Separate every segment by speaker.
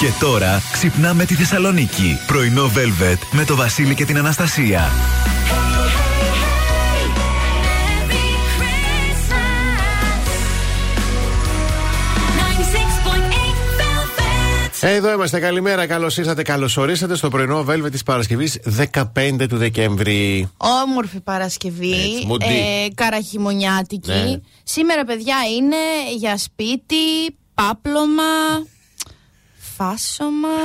Speaker 1: Και τώρα ξυπνάμε τη Θεσσαλονίκη. Πρωινό Velvet με το Βασίλη και την Αναστασία.
Speaker 2: Εδώ είμαστε. Καλημέρα. Καλώ ήρθατε. Καλώ ορίσατε στο πρωινό Velvet τη Παρασκευή 15 του Δεκέμβρη.
Speaker 3: Όμορφη Παρασκευή. ε, καραχιμονιάτικη. Ναι. Σήμερα, παιδιά, είναι για σπίτι, πάπλωμα, φάσομα.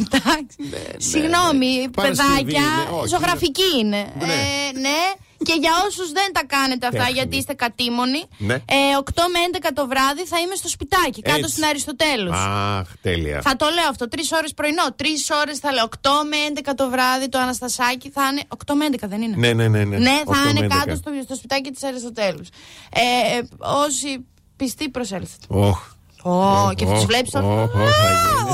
Speaker 3: Εντάξει. Ναι, ναι, Συγγνώμη, παιδάκια. Ζωγραφική είναι. Ε, ναι. Και για όσους δεν τα κάνετε αυτά, γιατί είστε κατήμονοι, ναι. ε, 8 με 11 το βράδυ θα είμαι στο σπιτάκι, κάτω Έτσι. στην Αριστοτέλους.
Speaker 2: Αχ, τέλεια.
Speaker 3: Θα το λέω αυτό. 3 ώρες πρωινό, 3 ώρες θα λέω. 8 με 11 το βράδυ το Αναστασάκι θα είναι. 8 με 11 δεν είναι.
Speaker 2: Ναι, ναι, ναι. Ναι,
Speaker 3: ναι θα είναι κάτω στο, στο σπιτάκι της Αριστοτέλους. Ε, όσοι πιστοί προσέλθετε.
Speaker 2: Oh.
Speaker 3: Ω, και θα τους βλέπεις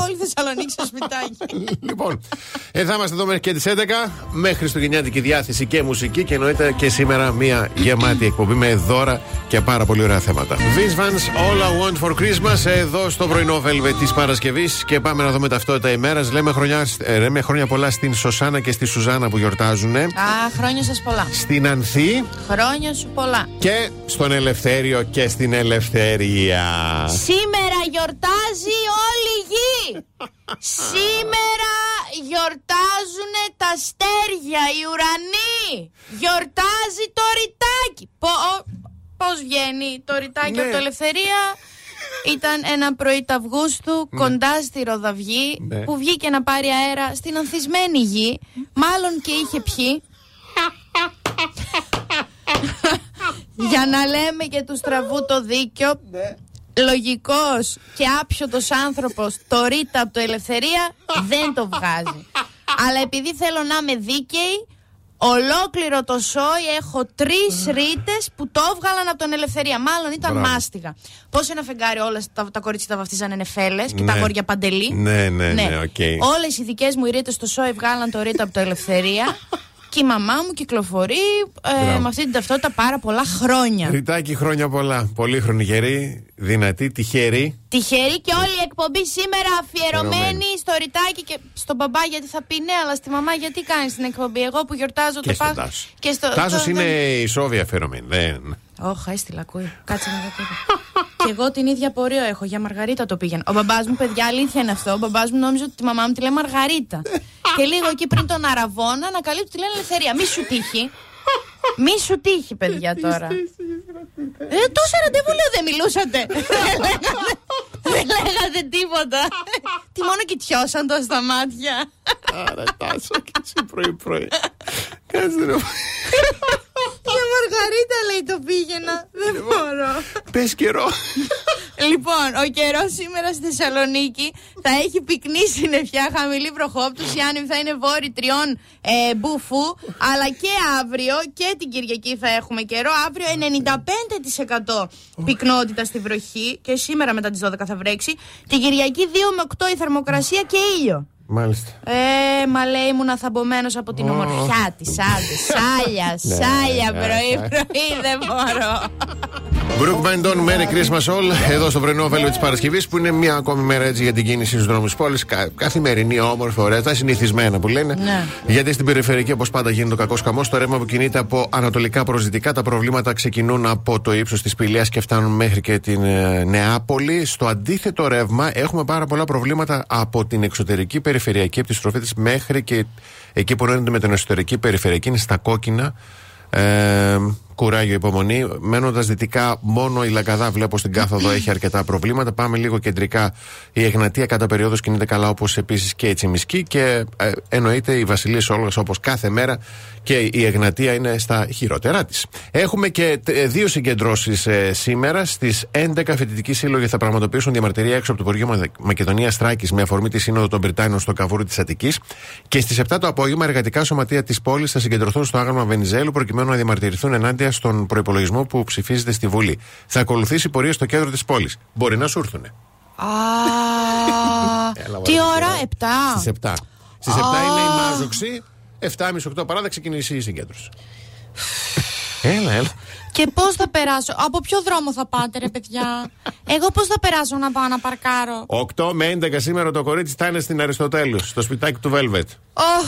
Speaker 3: Όλη η Θεσσαλονίκη στο σπιτάκι.
Speaker 2: Λοιπόν, ε, θα είμαστε εδώ μέχρι και τις 11 με χριστουγεννιάτικη διάθεση και μουσική και εννοείται και σήμερα μια γεμάτη εκπομπή με δώρα και πάρα πολύ ωραία θέματα. Vince Vans, All I Want for Christmas εδώ στο πρωινό Velvet της Παρασκευής και πάμε να δούμε ταυτότητα ημέρας. Λέμε χρονιά, ε, λέμε χρόνια πολλά στην Σωσάνα και στη Σουζάνα που γιορτάζουν. Α,
Speaker 3: χρόνια σας πολλά.
Speaker 2: Στην Ανθή.
Speaker 3: Χρόνια σου πολλά.
Speaker 2: Και στον Ελευθέριο και στην Ελευθερία.
Speaker 3: Σήμερα Σήμερα γιορτάζει όλη η γη. Σήμερα γιορτάζουν τα αστέρια, οι ουρανοί. Γιορτάζει το ρητάκι. Πώς βγαίνει το ρητάκι ναι. από το Ελευθερία; Ήταν ένα πρωί του Αυγούστου ναι. κοντά στη Ροδαυγή ναι. που βγήκε να πάρει αέρα στην ανθισμένη γη. Μάλλον και είχε πιει. Για να λέμε και του στραβού το δίκιο. Ναι λογικός και άπιωτος άνθρωπος το ρίτα από το ελευθερία δεν το βγάζει. Αλλά επειδή θέλω να είμαι δίκαιη, ολόκληρο το σόι έχω τρεις ρίτε που το έβγαλαν από τον ελευθερία. Μάλλον ήταν Μπράβο. μάστιγα. Πώς ένα φεγγάρι, όλα τα, τα κορίτσια τα βαφτίζανε νεφέλες και τα αγόρια παντελή.
Speaker 2: Ναι, ναι, ναι. ναι okay.
Speaker 3: Όλες οι δικές μου ρίτε στο σόι βγάλαν το ρίτα από το ελευθερία. Και η μαμά μου κυκλοφορεί ε, με αυτή την ταυτότητα πάρα πολλά χρόνια.
Speaker 2: Ρητάκι χρόνια πολλά. Πολύχρονη γερή, δυνατή, τυχερή.
Speaker 3: Τυχερή και όλη η εκπομπή σήμερα αφιερωμένη στο ρητάκι και στον μπαμπά γιατί θα πει ναι, αλλά στη μαμά γιατί κάνεις την εκπομπή; Εγώ που γιορτάζω
Speaker 2: και
Speaker 3: το
Speaker 2: Πάσχα. Και στο Τάσος είναι ισόβια αφιερωμένη. Δεν.
Speaker 3: Όχι, έστειλα, ακούει. Κάτσε να δω Και εγώ την ίδια πορεία έχω. Για Μαργαρίτα το πήγαινε. Ο μπαμπάς μου, παιδιά, αλήθεια είναι αυτό. Ο μπαμπάς μου νόμιζε ότι τη μαμά μου τη λέει Μαργαρίτα. και λίγο εκεί πριν τον Αραβόνα ανακαλύπτει ότι τη λένε Ελευθερία. Μη σου τύχει. Μη σου τύχει, παιδιά τώρα. ε, τόσα ραντεβού λέω δεν μιλούσατε. δεν λέγατε τίποτα. Τι μόνο κοιτιώσαν το στα μάτια.
Speaker 2: Άρα, τάσο και εσύ πρωί-πρωί. Κάτσε
Speaker 3: για Μαργαρίτα λέει το πήγαινα. Δεν λοιπόν, μπορώ.
Speaker 2: Πες καιρό.
Speaker 3: Λοιπόν, ο καιρός σήμερα στη Θεσσαλονίκη θα έχει πυκνή συννεφιά, χαμηλή προχόπτωση. Οι άνεμοι θα είναι βόρειοι τριών ε, μπουφού. Αλλά και αύριο και την Κυριακή θα έχουμε καιρό. Αύριο 95% πυκνότητα στη βροχή. Και σήμερα μετά τις 12 θα βρέξει. Την Κυριακή 2 με 8 η θερμοκρασία και ήλιο.
Speaker 2: Μάλιστα.
Speaker 3: Ε, μα λέει ήμουν αθαμπομένος από την ομορφιά της. Άντε, σάλια, ναι, σάλια ναι, πρωί-πρωί, ναι. δεν μπορώ.
Speaker 2: Μπρουκ Μπέντον, Merry Christmas All, εδώ στο πρωινό βέλο της Παρασκευής, που είναι μια ακόμη μέρα έτσι για την κίνηση στους δρόμους της πόλης. καθημερινή, όμορφη, ωραία, τα συνηθισμένα που λένε. Ναι. Γιατί στην περιφερειακή, όπως πάντα, γίνεται ο κακός καμό. Το ρεύμα που κινείται από ανατολικά προς δυτικά, τα προβλήματα ξεκινούν από το ύψος της Πηλία και φτάνουν μέχρι και την ε, Νεάπολη. Στο αντίθετο ρεύμα, έχουμε πάρα πολλά προβλήματα από την εξωτερική περιφερειακή περιφερειακή επιστροφή της μέχρι και εκεί που ενώνεται με την εσωτερική περιφερειακή είναι στα κόκκινα. Ε, κουράγιο, υπομονή. Μένοντας δυτικά, μόνο η Λαγκαδά βλέπω στην κάθοδο έχει αρκετά προβλήματα. Πάμε λίγο κεντρικά. Η Εγνατία κατά περίοδο κινείται καλά, όπως επίσης και η Τσιμισκή. Και ε, εννοείται η Βασιλεία Όλγα, όπως κάθε μέρα και η Εγνατία είναι στα χειρότερά της. Έχουμε και ε, δύο συγκεντρώσεις ε, σήμερα. Στις 11 φοιτητικοί σύλλογοι θα πραγματοποιήσουν διαμαρτυρία έξω από το Υπουργείο Μακεδονίας Τράκη με αφορμή τη Σύνοδο των Βρυτάνων στο Καβούρι της Αττικής. Και στις 7 το απόγευμα εργατικά σωματεία της πόλης θα συγκεντρωθούν στο άγαλμα Βενιζέλου προκειμένου να διαμαρτυρηθούν ενάντια στον προπολογισμό που ψηφίζεται στη Βουλή. Θα ακολουθήσει πορεία στο κέντρο της πόλης. Μπορεί να σου έρθουν.
Speaker 3: Τι ώρα, 7.
Speaker 2: Στις 7. Στις 7 είναι η μάζοξη. 7.30-8 παρά θα ξεκινήσει η συγκέντρωση. Έλα, έλα.
Speaker 3: Και πώς θα περάσω; Από ποιο δρόμο θα πάτε, ρε παιδιά; Εγώ πώς θα περάσω να πάω να παρκάρω;
Speaker 2: 8 με 11 σήμερα το κορίτσι θα είναι στην Αριστοτέλους, στο σπιτάκι του Velvet.
Speaker 3: Ωχ.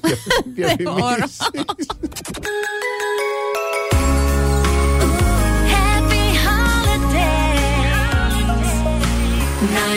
Speaker 3: Δεν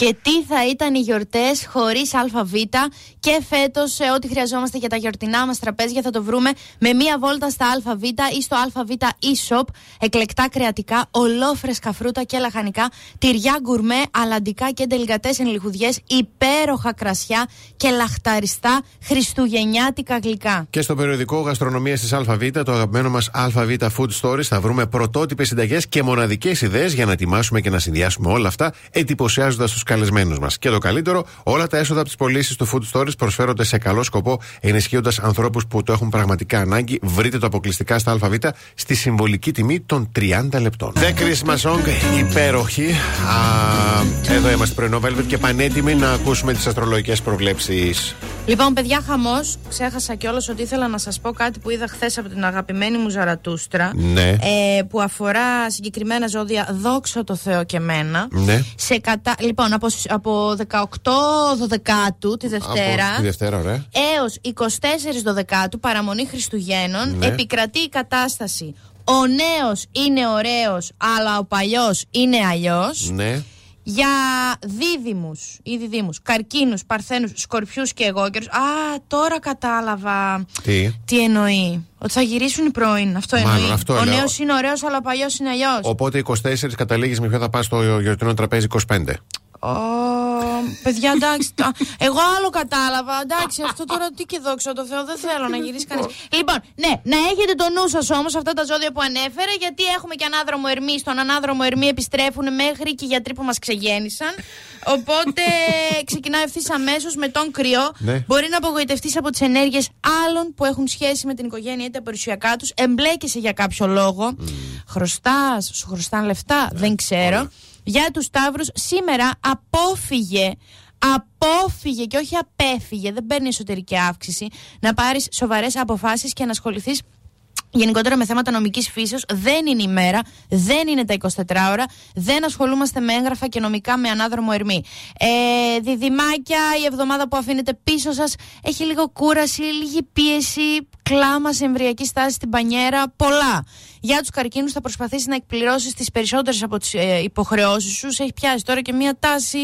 Speaker 3: Και τι θα ήταν οι γιορτές χωρίς ΑΒ και φέτος σε ό,τι χρειαζόμαστε για τα γιορτινά μας τραπέζια θα το βρούμε με μία βόλτα στα ΑΒ ή στο ΑΒ e-shop. Εκλεκτά κρεατικά, ολόφρεσκα φρούτα και λαχανικά, τυριά γκουρμέ, αλαντικά και ντελγατέ λιχουδιές, υπέροχα κρασιά και λαχταριστά χριστουγεννιάτικα γλυκά.
Speaker 2: Και στο περιοδικό Γαστρονομία της ΑΒ, το αγαπημένο μας ΑΒ Food Stories, θα βρούμε πρωτότυπες συνταγές και μοναδικές ιδέες για να ετοιμάσουμε και να συνδυάσουμε όλα αυτά, εντυπωσιάζοντας τους καλεσμένους μας. Και το καλύτερο, όλα τα έσοδα από τις πωλήσεις του Food Stories προσφέρονται σε καλό σκοπό, ενισχύοντας ανθρώπους που το έχουν πραγματικά ανάγκη. Βρείτε το αποκλειστικά στα ΑΒ στη συμβολική τιμή των 30 λεπτών. The Christmas Song, υπέροχη. Α, εδώ είμαστε πρωινό Velvet και πανέτοιμοι να ακούσουμε τις αστρολογικές προβλέψεις.
Speaker 3: Λοιπόν, παιδιά, χαμός. Ξέχασα κιόλας ότι ήθελα να σας πω κάτι που είδα χθες από την αγαπημένη μου Ζαρατούστρα.
Speaker 2: Ναι.
Speaker 3: Ε, που αφορά συγκεκριμένα ζώδια. Δόξα τω Θεώ και μένα.
Speaker 2: Ναι.
Speaker 3: Σε κατα... Λοιπόν, από, σ- από 18 Δωδεκάτου τη Δευτέρα.
Speaker 2: Από τη Δευτέρα, ωραία.
Speaker 3: Έως 24 Δωδεκάτου, παραμονή Χριστουγέννων,
Speaker 2: Ναι.
Speaker 3: επικρατεί η κατάσταση. Ο νέος είναι ωραίος, αλλά ο παλιός είναι αλλιώς.
Speaker 2: Ναι.
Speaker 3: Για δίδυμους ή διδήμους, καρκίνους, παρθένους, σκορπιούς και εγώκερους. Α, τώρα κατάλαβα
Speaker 2: Τι;
Speaker 3: τι εννοεί; Ότι θα γυρίσουν οι πρώην. Αυτό
Speaker 2: Μάλλον,
Speaker 3: εννοεί.
Speaker 2: αυτό
Speaker 3: ο
Speaker 2: λέω.
Speaker 3: νέος είναι ωραίος, αλλά ο παλιός είναι αλλιώς.
Speaker 2: Οπότε 24 καταλήγεις με ποιο θα πας στο γιορτινό τραπέζι 25.
Speaker 3: Ω, παιδιά, εντάξει. α, Εγώ άλλο κατάλαβα. Εντάξει, αυτό τώρα τι και δόξα τω Θεώ, δεν θέλω να γυρίσει κανείς. Λοιπόν, ναι, να έχετε το νου σας όμως αυτά τα ζώδια που ανέφερε, γιατί έχουμε και ανάδρομο Ερμή. Στον ανάδρομο Ερμή επιστρέφουν μέχρι και οι γιατροί που μας ξεγέννησαν. Οπότε ξεκινάει ευθύς αμέσως με τον κρυό.
Speaker 2: Ναι.
Speaker 3: Μπορεί να απογοητευτείς από τις ενέργειες άλλων που έχουν σχέση με την οικογένεια ή τα περιουσιακά τους. Εμπλέκεσαι για κάποιο λόγο. Χρωστάς, σου χρωστάνε λεφτά, δεν ξέρω. Για τους Σταύρους σήμερα απόφυγε Απόφυγε και όχι απέφυγε, δεν παίρνει εσωτερική αύξηση, να πάρεις σοβαρές αποφάσεις και να ασχοληθείς Γενικότερα με θέματα νομικής φύσεως δεν είναι η μέρα, δεν είναι τα 24 ώρα, δεν ασχολούμαστε με έγγραφα και νομικά με ανάδρομο ερμή. Ε, διδυμάκια, η εβδομάδα που αφήνετε πίσω σας έχει λίγο κούραση, λίγη πίεση, κλάμα σε εμβριακή στάση στην πανιέρα, πολλά. Για τους καρκίνους θα προσπαθήσεις να εκπληρώσεις τις περισσότερες από τις ε, υποχρεώσεις σου. Σε έχει πιάσει τώρα και μια τάση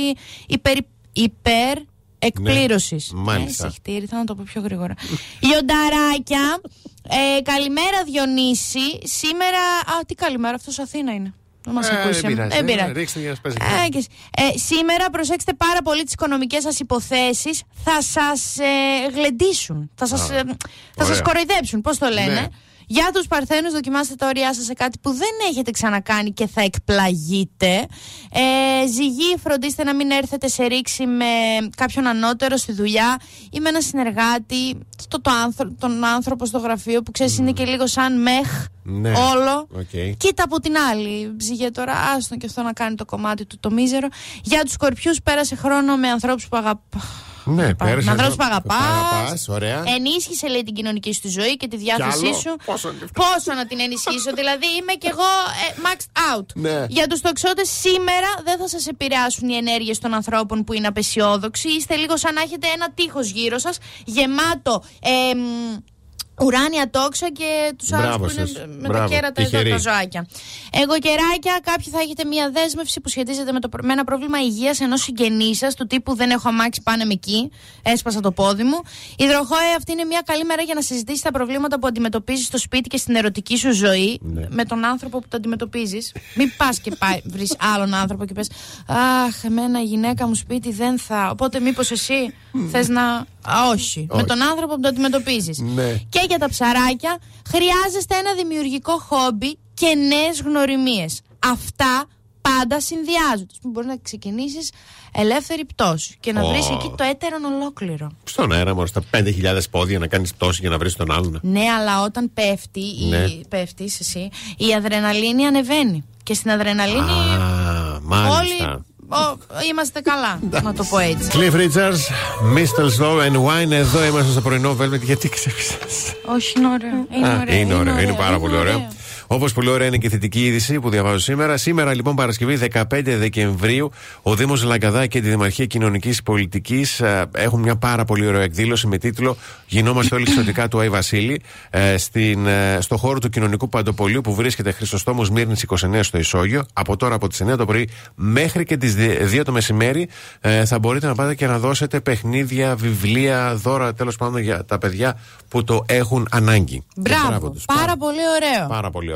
Speaker 3: υπερ, υπερ εκπλήρωσης.
Speaker 2: Ναι, μάλιστα.
Speaker 3: Ε, συχτήρι, θα να το πω πιο γρήγορα. Λιονταράκια, ε, καλημέρα Διονύση. Σήμερα. Α, τι καλημέρα, αυτός Αθήνα είναι. Δεν μας
Speaker 2: Ε,
Speaker 3: ακούσει.
Speaker 2: δεν πειράζει,
Speaker 3: Δεν
Speaker 2: ε,
Speaker 3: πειράζει.
Speaker 2: ρίξτε για να σπάσει.
Speaker 3: Ε, και εσύ. Ε, σήμερα προσέξτε πάρα πολύ τις οικονομικές σας υποθέσεις Θα σας ε, γλεντήσουν Θα σας, ε, θα σας
Speaker 2: Ωραία.
Speaker 3: κοροϊδέψουν Πώς το λένε;
Speaker 2: Ναι.
Speaker 3: Για τους παρθένους δοκιμάστε τα όρια σας σε κάτι που δεν έχετε ξανακάνει και θα εκπλαγείτε ε, Ζυγή φροντίστε να μην έρθετε σε ρήξη με κάποιον ανώτερο στη δουλειά Ή με έναν συνεργάτη στο, το άνθρω- τον άνθρωπο στο γραφείο που ξέρεις είναι και λίγο σαν meh
Speaker 2: Ναι.
Speaker 3: όλο
Speaker 2: Οκ.
Speaker 3: Κοίτα από την άλλη, φύγε τώρα, άστον και αυτό να κάνει το κομμάτι του το μίζερο. Για τους σκορπιούς, πέρασε χρόνο με ανθρώπους που αγαπά.
Speaker 2: Ναι, πέρασε.
Speaker 3: Με ανθρώπου που
Speaker 2: ανθρώπους
Speaker 3: αγαπάς.
Speaker 2: αγαπάς, Ωραία.
Speaker 3: Ενίσχυσε, λέει, την κοινωνική σου ζωή και τη διάθεσή
Speaker 2: άλλο;
Speaker 3: σου.
Speaker 2: Πόσο είναι αυτό;
Speaker 3: Πόσο να την ενισχύσω, δηλαδή είμαι κι εγώ ε, maxed out.
Speaker 2: Ναι.
Speaker 3: Για τους τοξότες, σήμερα δεν θα σας επηρεάσουν οι ενέργειες των ανθρώπων που είναι απεσιόδοξοι. Είστε λίγο σαν να έχετε ένα τείχος γύρω σας γεμάτο. Ε, μ, Ουράνια τόξα και τους άλλους
Speaker 2: Μπράβο
Speaker 3: που είναι
Speaker 2: σας.
Speaker 3: με τα
Speaker 2: Μπράβο.
Speaker 3: κέρατα εδώ
Speaker 2: Τυχεροί.
Speaker 3: τα ζωάκια. Εγώ κεράκια, κάποιοι θα έχετε μια δέσμευση που σχετίζεται με, το, με ένα πρόβλημα υγείας ενός συγγενή σας, του τύπου δεν έχω αμάξι, πάνε με εκεί. Έσπασα το πόδι μου. Υδροχόε, αυτή είναι μια καλή μέρα για να συζητήσει τα προβλήματα που αντιμετωπίζεις στο σπίτι και στην ερωτική σου ζωή
Speaker 2: Ναι.
Speaker 3: με τον άνθρωπο που το αντιμετωπίζεις. Μην πας και βρεις άλλον άνθρωπο και πες Αχ, εμένα η γυναίκα μου σπίτι δεν θα. Οπότε μήπως εσύ θες να. Α, όχι. Με
Speaker 2: Όχι.
Speaker 3: τον άνθρωπο που το αντιμετωπίζεις.
Speaker 2: Ναι.
Speaker 3: Και για τα ψαράκια χρειάζεστε ένα δημιουργικό χόμπι και νέες γνωριμίες. Αυτά πάντα συνδυάζονται. Ας πούμε, Μπορείς να ξεκινήσεις ελεύθερη πτώση και να
Speaker 2: Ω.
Speaker 3: βρεις εκεί το έτερον ολόκληρο.
Speaker 2: Στον αέρα, μόνο στα 5.000 πόδια να κάνεις πτώση για να βρεις τον άλλον.
Speaker 3: Ναι, αλλά όταν πέφτει,
Speaker 2: Ναι.
Speaker 3: η, πέφτεις εσύ, η αδρεναλίνη ανεβαίνει. Και στην αδρεναλίνη
Speaker 2: Α, μάλιστα.
Speaker 3: όλοι ο, είμαστε καλά. να το πω έτσι.
Speaker 2: Cliff Richards, Mr. Slow and Wine. Εδώ είμαστε στο πρωινό Velvet. Γιατί ξέφυγε.
Speaker 3: Όχι, είναι ωραίο. Είναι
Speaker 2: Α,
Speaker 3: ωραίο.
Speaker 2: είναι ωραίο, είναι πάρα πολύ ωραίο. Όπως πολύ ωραία είναι και η θετική είδηση που διαβάζω σήμερα. Σήμερα, λοιπόν, Παρασκευή 15 Δεκεμβρίου, ο Δήμος Λαγκαδά και τη Δημαρχία Κοινωνικής Πολιτικής έχουν μια πάρα πολύ ωραία εκδήλωση με τίτλο Γινόμαστε όλοι εξωτικά του Άι Βασίλη ε, στην, ε, στο χώρο του Κοινωνικού Παντοπολίου που βρίσκεται Χρυσοστόμος Μύρνης 29 στο Ισόγειο. Από τώρα από τις 9 το πρωί μέχρι και τις 2 το μεσημέρι ε, θα μπορείτε να πάτε και να δώσετε παιχνίδια, βιβλία, δώρα τέλος πάντων για τα παιδιά που το έχουν ανάγκη.
Speaker 3: Μπράβο.
Speaker 2: τους.
Speaker 3: Πάρα πολύ ωραίο.
Speaker 2: Πάρα πολύ ωραίο.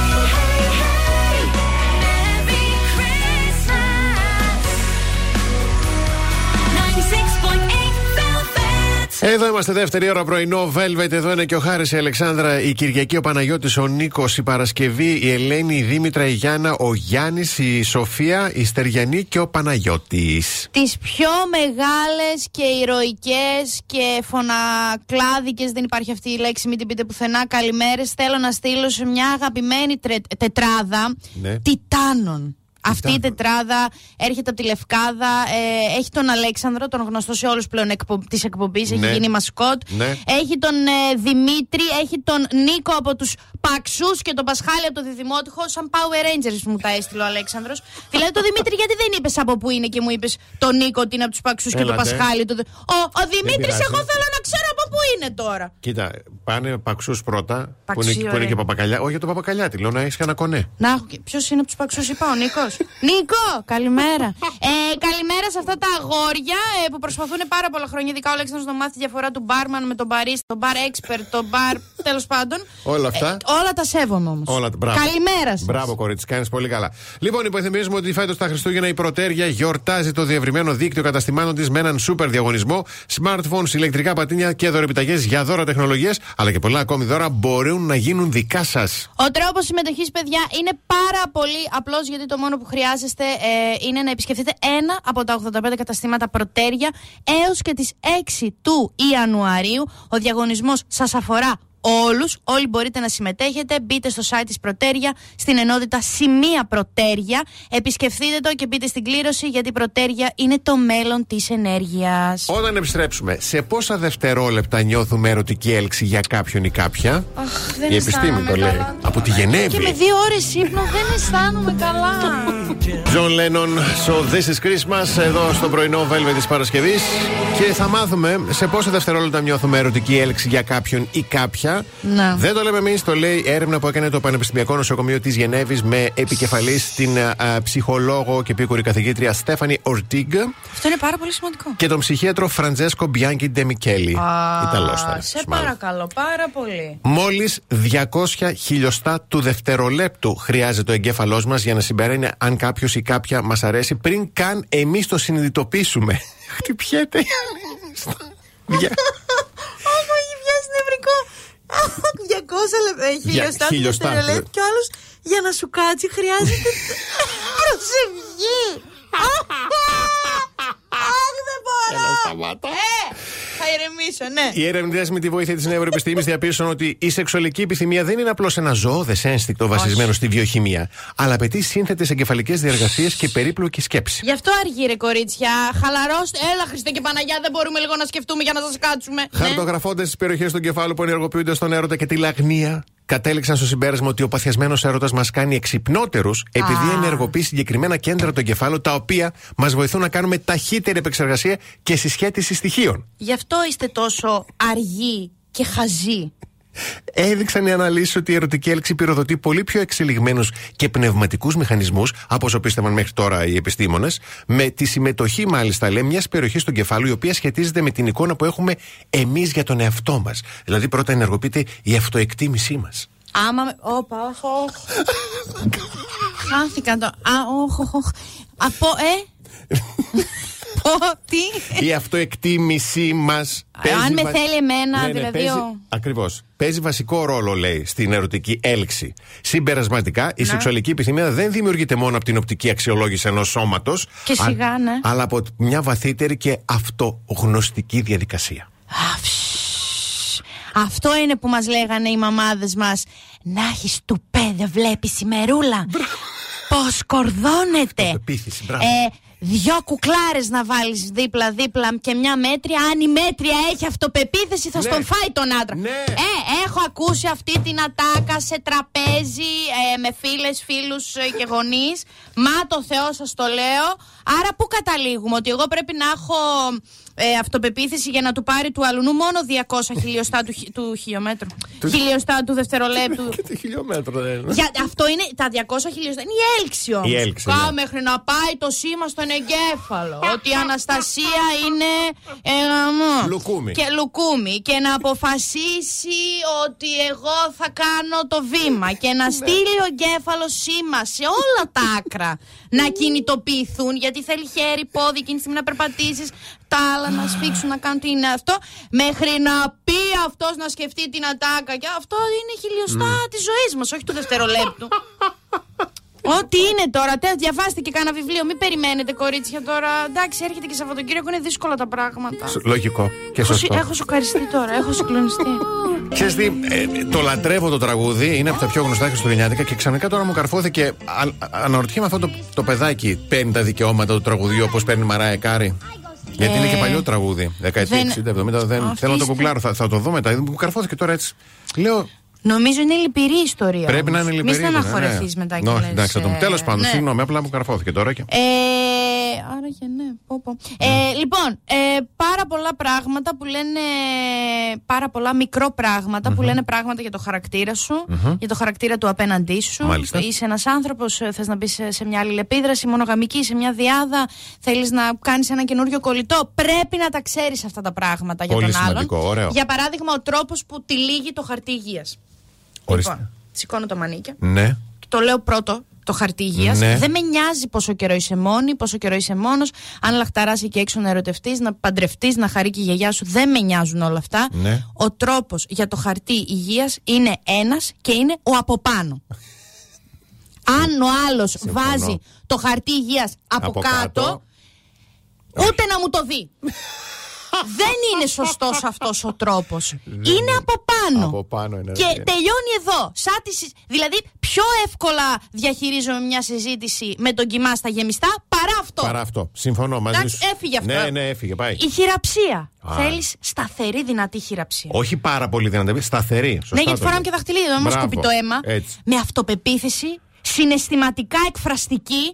Speaker 2: Εδώ είμαστε δεύτερη ώρα πρωινό Velvet. Εδώ είναι και ο Χάρης η Αλεξάνδρα, η Κυριακή, ο Παναγιώτης, ο Νίκος, η Παρασκευή, η Ελένη, η Δήμητρα, η Γιάννα, ο Γιάννης, η Σοφία, η Στεριανή και ο Παναγιώτης.
Speaker 3: Τις πιο μεγάλες και ηρωικές και φωνακλάδικες, δεν υπάρχει αυτή η λέξη, μην την πείτε πουθενά. Καλημέρες. Θέλω να στείλω σε μια αγαπημένη τρε- τετράδα
Speaker 2: Ναι.
Speaker 3: Τιτάνων. Αυτή η
Speaker 2: Τιτάνων.
Speaker 3: τετράδα έρχεται από τη Λευκάδα. ε, έχει τον Αλέξανδρο, τον γνωστό σε όλους πλέον εκπο, της εκπομπής. Έχει
Speaker 2: Ναι.
Speaker 3: γίνει μασκότ.
Speaker 2: Ναι.
Speaker 3: Έχει τον ε, Δημήτρη, έχει τον Νίκο από τους Παξούς και τον Πασχάλη από το Διδημότυχο. Σαν Power Rangers μου τα έστειλε ο Αλέξανδρος. δηλαδή το Δημήτρη, γιατί δεν είπες από πού είναι και μου είπες τον Νίκο ότι είναι από τους Παξούς και τον
Speaker 2: Έλατε.
Speaker 3: Πασχάλη. Το... Ο, ο Δημήτρης,
Speaker 2: πειράζει.
Speaker 3: εγώ θέλω να ξέρω από πού είναι τώρα.
Speaker 2: Κοίτα, πάνε παξούς πρώτα. που,
Speaker 3: Παξί,
Speaker 2: είναι, που είναι
Speaker 3: ωραία.
Speaker 2: και παπακαλιά. Όχι για το παπακαλιάτη, λέω να έχεις κανένα κονέ.
Speaker 3: Να έχω και. Ποιος είναι από τους Παξούς, είπα, ο Νίκος; Νίκο, καλημέρα. ε, καλημέρα σε αυτά τα αγόρια ε, που προσπαθούν πάρα πολλά χρόνια. Ειδικά ο Αλέξανδρος να μάθει τη διαφορά του μπάρμαν με τον μπαρίστα, τον bar expert, τον bar. τέλος πάντων.
Speaker 2: Όλα αυτά.
Speaker 3: Ε, όλα τα σέβομαι όμως.
Speaker 2: Όλα, μπράβο.
Speaker 3: Καλημέρα σας.
Speaker 2: Μπράβο, κορίτσι, κάνεις πολύ καλά. Λοιπόν, υποθυμίζουμε ότι φέτος τα Χριστούγεννα η Πρωτέρια γιορτάζει το διευρυμένο δίκτυο καταστημάτων της με έναν σούπερ διαγωνισμό. Smartphones, ηλεκτρικά πατίνια και δωρεπιταγές για δώρα τεχνολογίας, αλλά και πολλά ακόμη δώρα μπορούν να γίνουν δικά σας.
Speaker 3: Ο τρόπος συμμετοχής, παιδιά, είναι πάρα πολύ απλός γιατί το μόνο που χρειάζεστε ε, είναι να επισκεφτείτε ένα από τα 85 καταστήματα προτέρια έως και τις 6 του Ιανουαρίου. Ο διαγωνισμός σας αφορά όλους. Όλοι μπορείτε να συμμετέχετε. Μπείτε στο site της Προτέρια, στην ενότητα Σημεία Προτέρια. Επισκεφτείτε το και μπείτε στην κλήρωση γιατί η Προτέρια είναι το μέλλον της ενέργειας.
Speaker 2: Όταν επιστρέψουμε, σε πόσα δευτερόλεπτα νιώθουμε ερωτική έλξη για κάποιον ή κάποια; η επιστήμη το λέει. Από τη
Speaker 3: Και με
Speaker 2: Γενέβη.
Speaker 3: δύο ώρες ύπνο δεν αισθάνομαι καλά.
Speaker 2: John Lennon, so this is Christmas, εδώ στο πρωινό Velvet της Παρασκευής. Και θα μάθουμε σε πόσα δευτερόλεπτα νιώθουμε ερωτική έλξη για κάποιον ή κάποια.
Speaker 3: Να.
Speaker 2: Δεν το λέμε εμείς, το λέει έρευνα που έκανε το Πανεπιστημιακό Νοσοκομείο της Γενέβης με επικεφαλής την α, α, ψυχολόγο και επίκουρη καθηγήτρια Στέφανη Ορτίγκ
Speaker 3: Αυτό είναι πάρα πολύ σημαντικό.
Speaker 2: και τον ψυχίατρο Φραντζέσκο Μπιάνκι Ντεμικέλη. Ιταλό ήταν.
Speaker 3: Σε παρακαλώ, πάρα πολύ.
Speaker 2: Μόλις 200 χιλιοστά του δευτερολέπτου χρειάζεται ο εγκέφαλός μας για να συμπεραίνει αν κάποιος ή κάποια μας αρέσει πριν καν εμείς το συνειδητοποιήσουμε. Χτυπιέται. Δια-
Speaker 3: Ω, έχει πιάσει νευρικό. 200 λεπτά. Χιλιοστά του
Speaker 2: χιλιοστά.
Speaker 3: δευτερολέπτου κι άλλος για να σου κάτσει χρειάζεται προσευχή. Αχ, δεν μπορώ. Ε, θα ηρεμήσω, ναι.
Speaker 2: Οι έρευνε με τη βοήθεια της νευροεπιστήμη διαπίστωσαν ότι η σεξουαλική επιθυμία δεν είναι απλώς ένα ζώοδε ένστικτο βασισμένο στη βιοχημία, αλλά απαιτεί σύνθετες εγκεφαλικές διεργασίες και περίπλοκη σκέψη.
Speaker 3: Γι' αυτό αργεί ρε κορίτσια. Χαλαρώστε. Έλα, Χριστέ και Παναγιά, δεν μπορούμε λίγο να σκεφτούμε για να σας κάτσουμε. Ναι.
Speaker 2: Χαρτογραφώντας τις περιοχές του εγκεφάλου που ενεργοποιούνται στον έρωτα και τη λαγνία, κατέληξαν στο συμπέρασμα ότι ο παθιασμένος έρωτας μας κάνει εξυπνότερους επειδή
Speaker 3: Α.
Speaker 2: ενεργοποιεί συγκεκριμένα κέντρα του εγκεφάλου τα οποία μας βοηθούν να κάνουμε ταχύτερη επεξεργασία και συσχέτιση στοιχείων.
Speaker 3: Γι' αυτό είστε τόσο αργοί και χαζοί.
Speaker 2: Έδειξαν οι αναλύσεις ότι η ερωτική έλξη πυροδοτεί πολύ πιο εξελιγμένους και πνευματικούς μηχανισμούς από όσο πίστευαν μέχρι τώρα οι επιστήμονες, με τη συμμετοχή μάλιστα λέει μιας περιοχής του εγκεφάλου η οποία σχετίζεται με την εικόνα που έχουμε εμείς για τον εαυτό μας. Δηλαδή πρώτα ενεργοποιείται η αυτοεκτίμησή μας.
Speaker 3: Άμα. με- Όπα, όχ, όχ. Χάθηκα το. Α, όχ, όχ, όχ. Από, ε; Πω, τι;
Speaker 2: Η αυτοεκτίμησή μας.
Speaker 3: Αν με θέλει εμένα, δηλαδή, ο-
Speaker 2: Ακριβώς. Παίζει βασικό ρόλο, λέει, στην ερωτική έλξη. Συμπερασματικά, η σεξουαλική επιθυμία δεν δημιουργείται μόνο από την οπτική αξιολόγηση ενός σώματος.
Speaker 3: Και σιγά, ναι.
Speaker 2: Αλλά από μια βαθύτερη και αυτογνωστική διαδικασία.
Speaker 3: Α, φσ. Αυτό είναι που μας λέγανε οι μαμάδες μας. Να έχεις του δεν βλέπεις η μερούλα. Πώς κορδώνεται.
Speaker 2: Αυτοπεποίθηση, μπράβο.
Speaker 3: Ε, δυο κουκλάρες να βάλεις δίπλα-δίπλα και μια μέτρια. Αν η μέτρια έχει αυτοπεποίθηση θα
Speaker 2: Ναι.
Speaker 3: στον φάει τον άντρα.
Speaker 2: Ναι.
Speaker 3: Ε, έχω ακούσει αυτή την ατάκα σε τραπέζι ε, με φίλες, φίλους ε, και γονείς. Μα το Θεό σας το λέω. Άρα πού καταλήγουμε, ότι εγώ πρέπει να έχω ε, αυτοπεποίθηση για να του πάρει του αλουνού μόνο 200 χιλιοστά του, χι- του χιλιόμετρου. χιλιοστά του δευτερολέπτου.
Speaker 2: Και τι χιλιόμετρο δεν είναι.
Speaker 3: Για, αυτό είναι τα 200 χιλιοστά. Είναι η έλξη όμως.
Speaker 2: Η έλξη, ναι.
Speaker 3: μέχρι να πάει το σήμα στον εγκέφαλο. ότι η Αναστασία είναι. Ε, γαμό.
Speaker 2: Λουκούμι.
Speaker 3: Και λουκούμι. Και να αποφασίσει ότι εγώ θα κάνω το βήμα. Και
Speaker 2: Ναι.
Speaker 3: να στείλει ο εγκέφαλος σήμα σε όλα τα άκρα να κινητοποιηθούν. Γιατί θέλει χέρι, πόδι, εκείνη τη στιγμή να περπατήσεις. Τα άλλα να σφίξουν, να κάνουν τι είναι αυτό. Μέχρι να πει αυτός να σκεφτεί την ατάκα. Και αυτό είναι χιλιοστά της ζωής μας, όχι του δευτερολέπτου. Ό,τι είναι τώρα, τε, διαβάστε και κάνα βιβλίο. Μην περιμένετε, κορίτσια τώρα. Εντάξει, έρχεται και Σαββατοκύριακο, είναι δύσκολα τα πράγματα.
Speaker 2: Σ- Λογικό και
Speaker 3: Έχω,
Speaker 2: σωστό.
Speaker 3: σι- έχω σοκαριστεί τώρα, έχω συγκλονιστεί.
Speaker 2: Ξέρεις τι, ε, το λατρεύω το τραγούδι, είναι από τα πιο γνωστά χριστουγεννιάτικα και ξαφνικά τώρα μου καρφώθηκε. Α, α- αναρωτιέμαι αυτό το, το παιδάκι παίρνει τα δικαιώματα του τραγουδιού όπως παίρνει η Μαράια Κάρεϊ. Γιατί είναι και παλιό τραγούδι, δεκαετία
Speaker 3: δεν-
Speaker 2: 60-70. Δεν,
Speaker 3: Αυτή
Speaker 2: θέλω να το
Speaker 3: είστε-
Speaker 2: κουκλάρω, θα, θα το δω μετά. Μου καρφώθηκε τώρα έτσι. Λέω,
Speaker 3: Νομίζω είναι λυπηρή η ιστορία.
Speaker 2: πρέπει να
Speaker 3: όμως.
Speaker 2: είναι λυπηρή.
Speaker 3: Μη στεναχωρεθείς μετά και
Speaker 2: Όχι,
Speaker 3: λες,
Speaker 2: εντάξει, θα το
Speaker 3: ε,
Speaker 2: Τέλος πάντων,
Speaker 3: ναι.
Speaker 2: συγγνώμη, απλά μου καρφώθηκε τώρα και.
Speaker 3: Ε, άρα και ναι, πω, πω. Ε, λοιπόν, ε, πάρα πολλά πράγματα που λένε. Πάρα πολλά μικρό πράγματα που λένε πράγματα για το χαρακτήρα σου, για το χαρακτήρα του απέναντί σου.
Speaker 2: Μάλιστα.
Speaker 3: Είσαι ένας άνθρωπος, θες να μπεις σε, σε μια αλληλεπίδραση, μονογαμική, σε μια διάδα, θέλεις να κάνεις ένα καινούριο κολλητό. Πρέπει να τα ξέρεις αυτά τα πράγματα για
Speaker 2: Πολύ
Speaker 3: τον άλλον.
Speaker 2: σημαντικό, ωραίο.
Speaker 3: Για παράδειγμα, ο τρόπος που τυλίγει το χαρτί υγείας.
Speaker 2: Ορίστε.
Speaker 3: Λοιπόν, σηκώνω τα μανίκια.
Speaker 2: Ναι.
Speaker 3: Και το λέω πρώτο, το χαρτί υγείας.
Speaker 2: Ναι.
Speaker 3: Δεν με νοιάζει πόσο καιρό είσαι μόνη, πόσο καιρό είσαι μόνος. Αν λαχταράσει και έξω να ερωτευτείς, να παντρευτείς, να χαρεί και η γιαγιά σου. Δεν με νοιάζουν όλα αυτά.
Speaker 2: Ναι.
Speaker 3: Ο τρόπος για το χαρτί υγείας είναι ένας και είναι ο από πάνω. Αν ο άλλος
Speaker 2: Συμφωνώ.
Speaker 3: βάζει το χαρτί υγείας από,
Speaker 2: Από
Speaker 3: κάτω,
Speaker 2: κάτω.
Speaker 3: ούτε να μου το δει. Δεν είναι σωστός αυτός ο τρόπος. Είναι από πάνω.
Speaker 2: Από πάνω είναι,
Speaker 3: Και
Speaker 2: ρε.
Speaker 3: τελειώνει εδώ. Σαν τη συ- Δηλαδή, πιο εύκολα διαχειρίζομαι μια συζήτηση με τον κοιμά στα γεμιστά παρά αυτό.
Speaker 2: Παρά αυτό. Συμφωνώ μαζί
Speaker 3: Εντάξει,
Speaker 2: σου.
Speaker 3: έφυγε αυτό.
Speaker 2: Ναι, ναι, έφυγε, πάει.
Speaker 3: Η χειραψία.
Speaker 2: Α.
Speaker 3: Θέλεις σταθερή, δυνατή χειραψία.
Speaker 2: Όχι πάρα πολύ δυνατή, σταθερή. Σωστά
Speaker 3: ναι, γιατί
Speaker 2: το
Speaker 3: φοράμε
Speaker 2: λέω.
Speaker 3: και δαχτυλίδι, δεν μα
Speaker 2: Μπράβο.
Speaker 3: σκουπεί το αίμα.
Speaker 2: Έτσι.
Speaker 3: Με αυτοπεποίθηση, συναισθηματικά εκφραστική,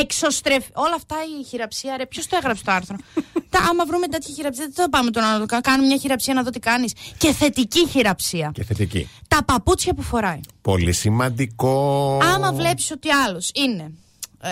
Speaker 3: εξωστρεφ... Όλα αυτά η χειραψία, ρε. Ποιος το έγραψε το άρθρο; Τα, άμα βρούμε τέτοια χειραψία, δεν θα πάμε τώρα να το κα- κάνουμε μια χειραψία να δω τι κάνεις. Και θετική χειραψία.
Speaker 2: Και θετική.
Speaker 3: Τα παπούτσια που φοράει.
Speaker 2: Πολύ σημαντικό.
Speaker 3: Άμα βλέπεις ότι άλλος είναι. Ε,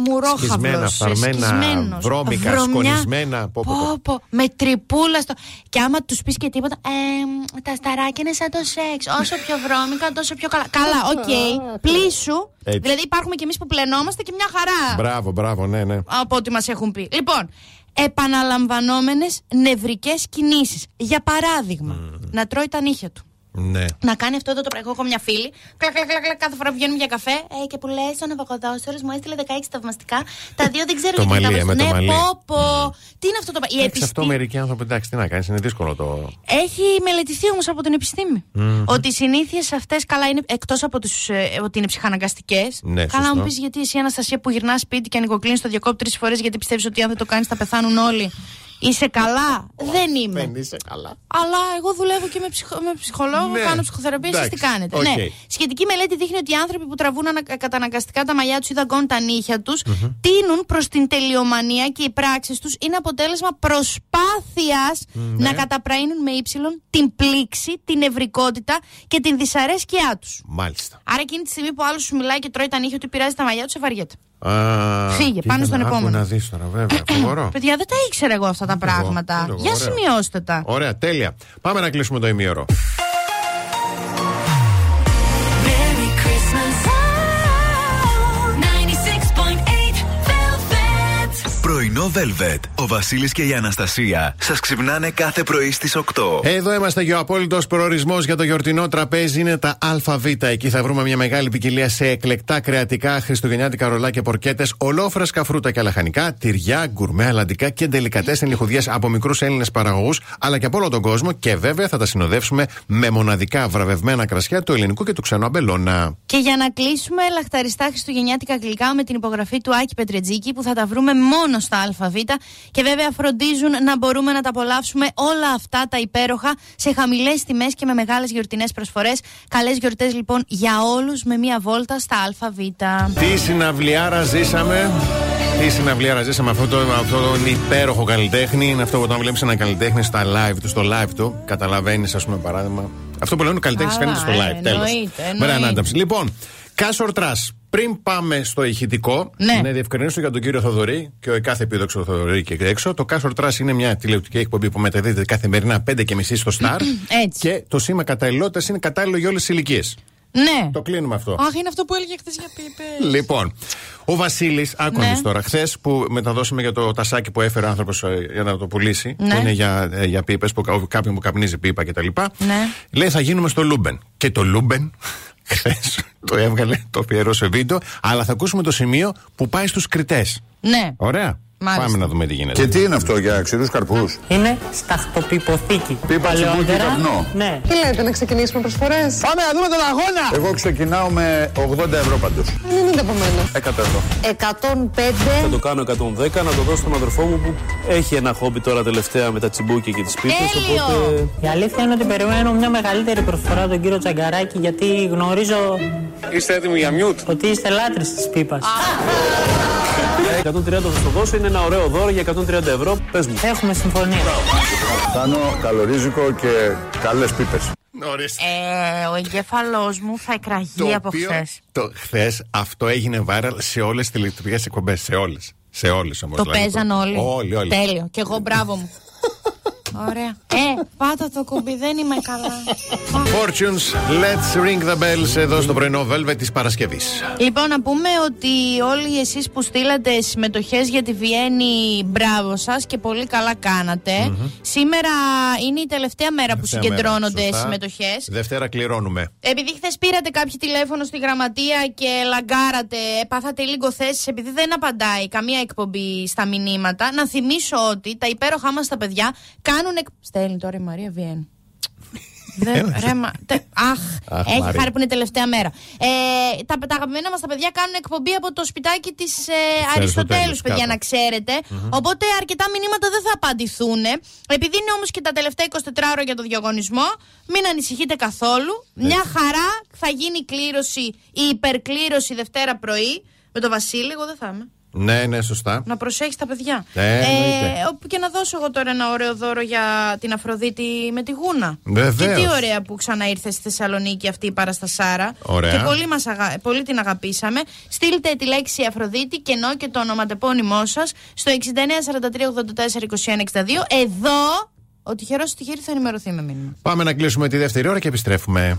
Speaker 3: μουρόχαυλος,
Speaker 2: Σκισμένα, φθαρμένα,
Speaker 3: σκισμένος,
Speaker 2: βρώμικα,
Speaker 3: βρωμιά.
Speaker 2: σκονισμένα, πω, πω, πω.
Speaker 3: Πω, πω, με τρυπούλα στο. Και άμα τους πεις και τίποτα. Ε, τα σταράκια είναι σαν το σεξ. Όσο πιο βρώμικα, τόσο πιο καλά. Καλά, οκ. πλήσου.
Speaker 2: Έτσι.
Speaker 3: Δηλαδή υπάρχουμε κι εμείς που πλενόμαστε και μια χαρά.
Speaker 2: Μπράβο, μπράβο, ναι, ναι.
Speaker 3: Από ό,τι μας έχουν πει. Λοιπόν, επαναλαμβανόμενες νευρικές κινήσεις. Για παράδειγμα, να τρώει τα νύχια του.
Speaker 2: Ναι.
Speaker 3: Να κάνει αυτό εδώ το πράγμα. Εγώ έχω μια φίλη. Κλακ, κλακ, κλακ, κλακ, κάθε φορά που βγαίνουμε για καφέ. Ε, και που λέει στον ναυαγοδόσορο μου έστειλε 16 θαυμαστικά. Τα δύο δεν ξέρω
Speaker 2: Το
Speaker 3: γιατί
Speaker 2: μαλλί,
Speaker 3: τα
Speaker 2: με το
Speaker 3: Ναι,
Speaker 2: μαλλί.
Speaker 3: πω, πω. Τι είναι αυτό το πράγμα. Η
Speaker 2: Εντάξει, αυτό
Speaker 3: επιστήμη.
Speaker 2: μερικοί άνθρωποι, εντάξει, τι να κάνεις, είναι δύσκολο το.
Speaker 3: Έχει μελετηθεί όμως από την επιστήμη. Ότι οι συνήθειες αυτές καλά είναι εκτός από τους, ε, ότι είναι ψυχαναγκαστικές.
Speaker 2: Ναι,
Speaker 3: καλά,
Speaker 2: σωστό.
Speaker 3: μου πεις γιατί εσύ, Αναστασία, που γυρνάς σπίτι και ανοικοκλίνεις το διακόπτη τρεις φορές γιατί πιστεύεις ότι αν δεν το κάνεις θα πεθάνουν όλοι. Είσαι καλά; δεν είμαι.
Speaker 2: Δεν είσαι καλά.
Speaker 3: Αλλά εγώ δουλεύω και με, ψυχο- με ψυχολόγο,
Speaker 2: Ναι.
Speaker 3: κάνω ψυχοθεραπεία. Εσεί τι
Speaker 2: Εντάξει,
Speaker 3: κάνετε.
Speaker 2: οκ.
Speaker 3: Ναι. Σχετική μελέτη δείχνει ότι οι άνθρωποι που τραβούν ανα- καταναγκαστικά τα μαλλιά τους ή δαγκώνουν τα νύχια τους τείνουν προς την τελειομανία και οι πράξεις τους είναι αποτέλεσμα προσπάθειας
Speaker 2: Ναι.
Speaker 3: να καταπραΰνουν με ύψιλον την πλήξη, τη νευρικότητα και την δυσαρέσκειά τους.
Speaker 2: Μάλιστα.
Speaker 3: Άρα εκείνη τη στιγμή που άλλος σου μιλάει και τρώει τα νύχια του, πειράζει τα μαλλιά του, σε βαριέται.
Speaker 2: Α,
Speaker 3: Φύγε,
Speaker 2: τι
Speaker 3: πάμε στον
Speaker 2: ήθελα- άκου
Speaker 3: επόμενο.
Speaker 2: να δεις τώρα, βέβαια. Φοβερό.
Speaker 3: Παιδιά, δεν τα ήξερα εγώ αυτά τα
Speaker 2: Ούτε εγώ,
Speaker 3: πράγματα.
Speaker 2: ούτε εγώ,
Speaker 3: Για
Speaker 2: ωραία.
Speaker 3: σημειώστε τα.
Speaker 2: Ωραία, τέλεια. Πάμε να κλείσουμε το ημίωρο.
Speaker 1: Πρωινό Πρωινό Velvet. Ο Βασίλης και η Αναστασία σας ξυπνάνε κάθε πρωί στις 8.
Speaker 2: Εδώ είμαστε και ο απόλυτος προορισμός για το γιορτινό τραπέζι είναι τα ΑΒ. Εκεί θα βρούμε μια μεγάλη ποικιλία σε εκλεκτά κρεατικά, χριστουγεννιάτικα ρολάκια, πορκέτες, ολόφρασκα φρούτα και λαχανικά, τυριά, γκουρμέ, αλαντικά και ντελικατές ενλιχουδιέ από μικρούς Έλληνες παραγωγούς αλλά και από όλο τον κόσμο. Και βέβαια θα τα συνοδεύσουμε με μοναδικά βραβευμένα κρασιά του ελληνικού και του ξενού αμπελώνα.
Speaker 3: Και για να κλείσουμε, λαχταριστά χριστουγεννιάτικα γλυκά με την υπογραφή του Άκη Πετρετζίκη που θα τα βρούμε μόνο στα ΑΒ. Και βέβαια φροντίζουν να μπορούμε να τα απολαύσουμε όλα αυτά τα υπέροχα σε χαμηλές τιμές και με μεγάλες γιορτινές προσφορές. Καλές γιορτές λοιπόν για όλους με μία βόλτα στα ΑΒ.
Speaker 2: Τι συναυλιάρα ζήσαμε; Τι συναυλιάρα ζήσαμε; Αυτό το, αυτό τον υπέροχο καλλιτέχνη. Είναι αυτό που όταν βλέπεις ένα καλλιτέχνη στα live του, στο live του, καταλαβαίνεις, ας πούμε, παράδειγμα. Αυτό που λένε ο καλλιτέχνης
Speaker 3: Καλά,
Speaker 2: φαίνεται στο
Speaker 3: ε,
Speaker 2: live. Τέλος.
Speaker 3: εννοείται, εννοείται.
Speaker 2: Ωραία ανάταψη. Λοιπόν, Κάσορ Τρας. Πριν πάμε στο ηχητικό,
Speaker 3: Ναι.
Speaker 2: να διευκρινίσω για τον κύριο Θοδωρή και ο κάθε επίδοξο Θοδωρή και έξω. Το Κάσορ Τρας είναι μια τηλεοπτική εκπομπή που μεταδίδεται καθημερινά 5 και μισή στο Star.
Speaker 3: Έτσι.
Speaker 2: Και το σήμα καταλληλότητας είναι κατάλληλο για όλες τις ηλικίες.
Speaker 3: Ναι.
Speaker 2: Το κλείνουμε αυτό.
Speaker 3: Αχ, είναι αυτό που έλεγε χθες για πίπες.
Speaker 2: Λοιπόν, ο Βασίλης, άκουγε
Speaker 3: Ναι.
Speaker 2: τώρα, χθες που μεταδώσαμε για το τασάκι που έφερε ο άνθρωπος για να το πουλήσει,
Speaker 3: Ναι.
Speaker 2: που είναι για, ε, για πίπες, που κα- κάποιον που καπνίζει πίπα κτλ.
Speaker 3: Ναι.
Speaker 2: Λέει θα γίνουμε στο Λούμπεν. Και το Λούμπεν, χθες το έβγαλε, το αφιερώσει βίντεο, αλλά θα ακούσουμε το σημείο που πάει στους κριτές.
Speaker 3: Ναι.
Speaker 2: Ωραία.
Speaker 3: Μάλιστα.
Speaker 2: Πάμε να δούμε τι γίνεται.
Speaker 4: Και τι είναι αυτό για ξηρούς καρπούς;
Speaker 5: Είναι σταχτοπιποθήκη.
Speaker 4: Πίπα, τσιμπούκι, καπνό.
Speaker 5: Ναι.
Speaker 6: Τι λέτε, να ξεκινήσουμε προσφορές;
Speaker 5: Πάμε να δούμε τον αγώνα!
Speaker 4: Εγώ ξεκινάω με 80 ευρώ πάντως.
Speaker 6: 90 από μένα.
Speaker 4: 100 ευρώ.
Speaker 6: 105.
Speaker 7: Θα το κάνω 110 να το δώσω στον αδερφό μου που έχει ένα χόμπι τώρα τελευταία με τα τσιμπούκια και τις πίπες.
Speaker 3: Τέλειο!
Speaker 7: Οπότε
Speaker 5: Η αλήθεια είναι ότι περιμένω μια μεγαλύτερη προσφορά από τον κύριο Τσαγκαράκη γιατί γνωρίζω
Speaker 2: Είστε έτοιμοι για μιούτ.
Speaker 5: ότι είστε λάτρεις της πίπας.
Speaker 7: 130 θα στο δώσω, είναι ένα ωραίο δώρο για 130 ευρώ. Πες μου.
Speaker 5: Έχουμε συμφωνία.
Speaker 4: Κάνω καλορίζικο και καλές πίπες.
Speaker 2: Ορίστε.
Speaker 3: Ε, ο εγκέφαλός μου θα εκραγεί από χθες.
Speaker 2: το χθες αυτό έγινε viral σε όλες τις τηλεοπτικές εκπομπές. Σε όλες. Σε όλες όμως.
Speaker 3: Το παίζαν όλοι.
Speaker 2: Όλοι, όλοι.
Speaker 3: Τέλειο. Και εγώ μπράβο μου. Ωραία. Ε, πάτα το κουμπί, δεν είμαι καλά.
Speaker 2: Fortunes, let's ring the bells εδώ στο πρωινό Velvet της Παρασκευής.
Speaker 3: Λοιπόν, να πούμε ότι όλοι εσείς που στείλατε συμμετοχές για τη Βιέννη, μπράβο σας και πολύ καλά κάνατε. Σήμερα είναι η τελευταία μέρα που συγκεντρώνονται συμμετοχές.
Speaker 2: Δευτέρα κληρώνουμε.
Speaker 3: Επειδή χθες πήρατε κάποιο τηλέφωνο στη γραμματεία και λαγκάρατε, πάθατε λίγο θέσεις επειδή δεν απαντάει καμία εκπομπή στα μηνύματα, να θυμίσω ότι τα υπέροχά μας τα παιδιά κάνουν. Εκ... Στέλνει τώρα η Μαρία Βιέννη. Δεν, ρε, μα, τε, αχ,
Speaker 2: Αχ,
Speaker 3: έχει
Speaker 2: Μαρία.
Speaker 3: χάρη που είναι τελευταία μέρα. Ε, τα, τα αγαπημένα μας τα παιδιά κάνουν εκπομπή από το σπιτάκι της ε, Αριστοτέλους,
Speaker 2: Αριστοτέλους,
Speaker 3: παιδιά,
Speaker 2: κάτω.
Speaker 3: να ξέρετε. Οπότε αρκετά μηνύματα δεν θα απαντηθούν. Επειδή είναι όμως και τα τελευταία 24 ώρα για το διαγωνισμό, μην ανησυχείτε καθόλου. Μια χαρά θα γίνει η κλήρωση, η υπερκλήρωση Δευτέρα πρωί με τον Βασίλη. Εγώ δεν θα είμαι.
Speaker 2: Ναι, ναι, σωστά.
Speaker 3: Να προσέχεις τα παιδιά.
Speaker 2: Ε, εννοείται.
Speaker 3: όπου και να δώσω εγώ τώρα ένα ωραίο δώρο για την Αφροδίτη με τη Γούνα.
Speaker 2: Βεβαίως.
Speaker 3: Και τι ωραία που ξανά ήρθε στη Θεσσαλονίκη αυτή η παραστασάρα.
Speaker 2: Ωραία.
Speaker 3: Και πολύ, μας αγα... πολύ την αγαπήσαμε. Στείλτε τη λέξη Αφροδίτη και ενώ και το ονοματεπώνυμό σας στο 6943842162. Εδώ ο τυχερός τυχερή θα ενημερωθεί με μήνυμα.
Speaker 2: Πάμε να κλείσουμε τη δεύτερη ώρα και επιστρέφουμε.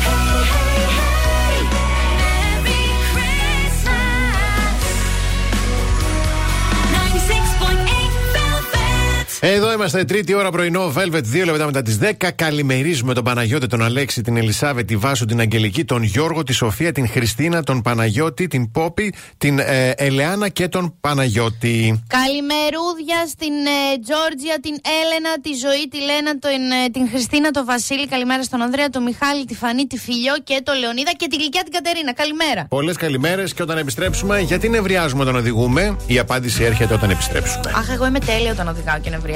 Speaker 2: Εδώ είμαστε, τρίτη ώρα πρωινό, Velvet, δύο λεπτά μετά τις 10. Καλημερίζουμε τον Παναγιώτη, τον Αλέξη, την Ελισάβε, τη Βάσου, την Αγγελική, τον Γιώργο, τη Σοφία, την Χριστίνα, τον Παναγιώτη, την Πόπη, την ε, Ελεάνα και τον Παναγιώτη.
Speaker 3: Καλημερούδια στην ε, Τζόρτζια, την Έλενα, τη Ζωή, τη Λένα, τον, ε, την Χριστίνα, τον Βασίλη. Καλημέρα στον Ανδρέα, τον Μιχάλη, τη Φανή, τη Φιλιό και τον Λεωνίδα και τη Γλυκιά την Κατερίνα. Καλημέρα.
Speaker 2: Πολλές καλημέρες και όταν επιστρέψουμε, γιατί νευριάζουμε όταν οδηγούμε, η απάντηση έρχεται όταν επιστρέψουμε.
Speaker 3: Αχ, εγώ είμαι τέλεια όταν οδηγάω και νευριάζω.